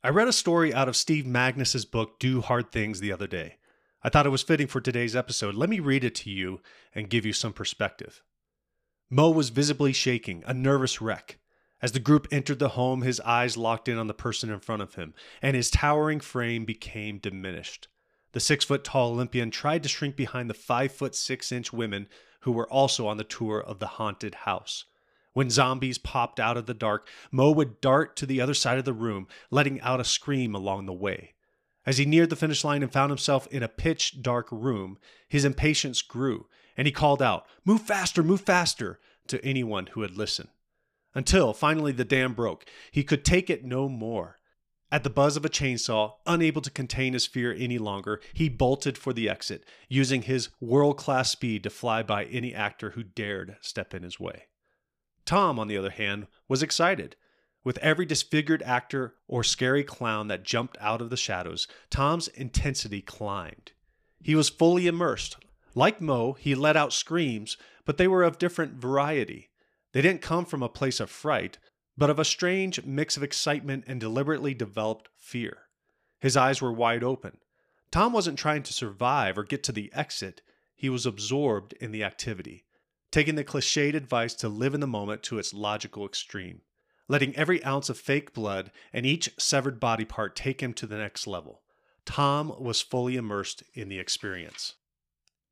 I read a story out of Steve Magness's book Do Hard Things the other day. I thought it was fitting for today's episode. Let me read it to you and give you some perspective. Mo was visibly shaking, a nervous wreck. As the group entered the home, his eyes locked in on the person in front of him, and his towering frame became diminished. The six foot tall Olympian tried to shrink behind the five foot six inch women who were also on the tour of the haunted house. When zombies popped out of the dark, Mo would dart to the other side of the room, letting out a scream along the way. As he neared the finish line and found himself in a pitch dark room, his impatience grew, and he called out, Move faster, move faster, to anyone who would listen. Until finally the dam broke. He could take it no more. At the buzz of a chainsaw, unable to contain his fear any longer, he bolted for the exit, using his world class speed to fly by any actor who dared step in his way. Tom, on the other hand, was excited. With every disfigured actor or scary clown that jumped out of the shadows, Tom's intensity climbed. He was fully immersed. Like Mo, he let out screams, but they were of different variety. They didn't come from a place of fright, but of a strange mix of excitement and deliberately developed fear. His eyes were wide open. Tom wasn't trying to survive or get to the exit, he was absorbed in the activity, taking the cliched advice to live in the moment to its logical extreme, letting every ounce of fake blood and each severed body part take him to the next level. Tom was fully immersed in the experience.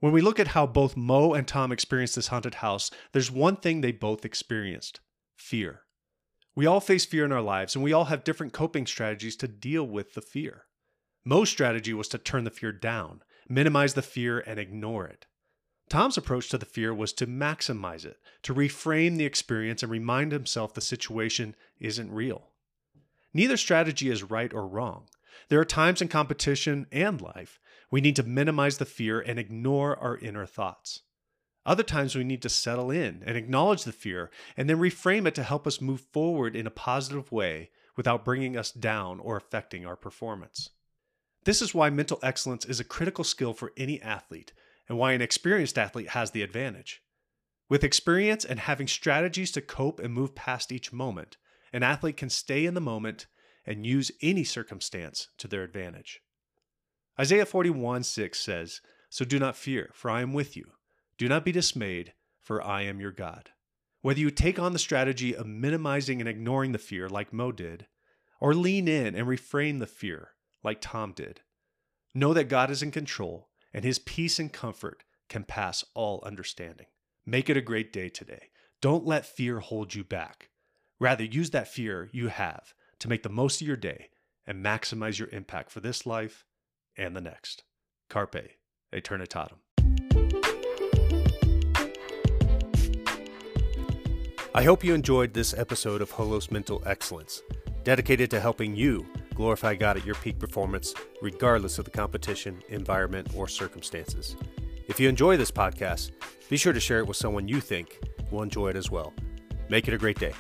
When we look at how both Mo and Tom experienced this haunted house, there's one thing they both experienced fear. We all face fear in our lives, and we all have different coping strategies to deal with the fear. Mo's strategy was to turn the fear down, minimize the fear, and ignore it. Tom's approach to the fear was to maximize it, to reframe the experience and remind himself the situation isn't real. Neither strategy is right or wrong. There are times in competition and life we need to minimize the fear and ignore our inner thoughts. Other times we need to settle in and acknowledge the fear and then reframe it to help us move forward in a positive way without bringing us down or affecting our performance. This is why mental excellence is a critical skill for any athlete and why an experienced athlete has the advantage. With experience and having strategies to cope and move past each moment, an athlete can stay in the moment and use any circumstance to their advantage. Isaiah 41 6 says, So do not fear, for I am with you. Do not be dismayed, for I am your God. Whether you take on the strategy of minimizing and ignoring the fear, like Mo did, or lean in and refrain the fear, like Tom did, know that God is in control and his peace and comfort can pass all understanding. Make it a great day today. Don't let fear hold you back. Rather, use that fear you have to make the most of your day and maximize your impact for this life and the next. Carpe Eternitatem. I hope you enjoyed this episode of Holos Mental Excellence, dedicated to helping you glorify God at your peak performance, regardless of the competition, environment, or circumstances. If you enjoy this podcast, be sure to share it with someone you think will enjoy it as well. Make it a great day.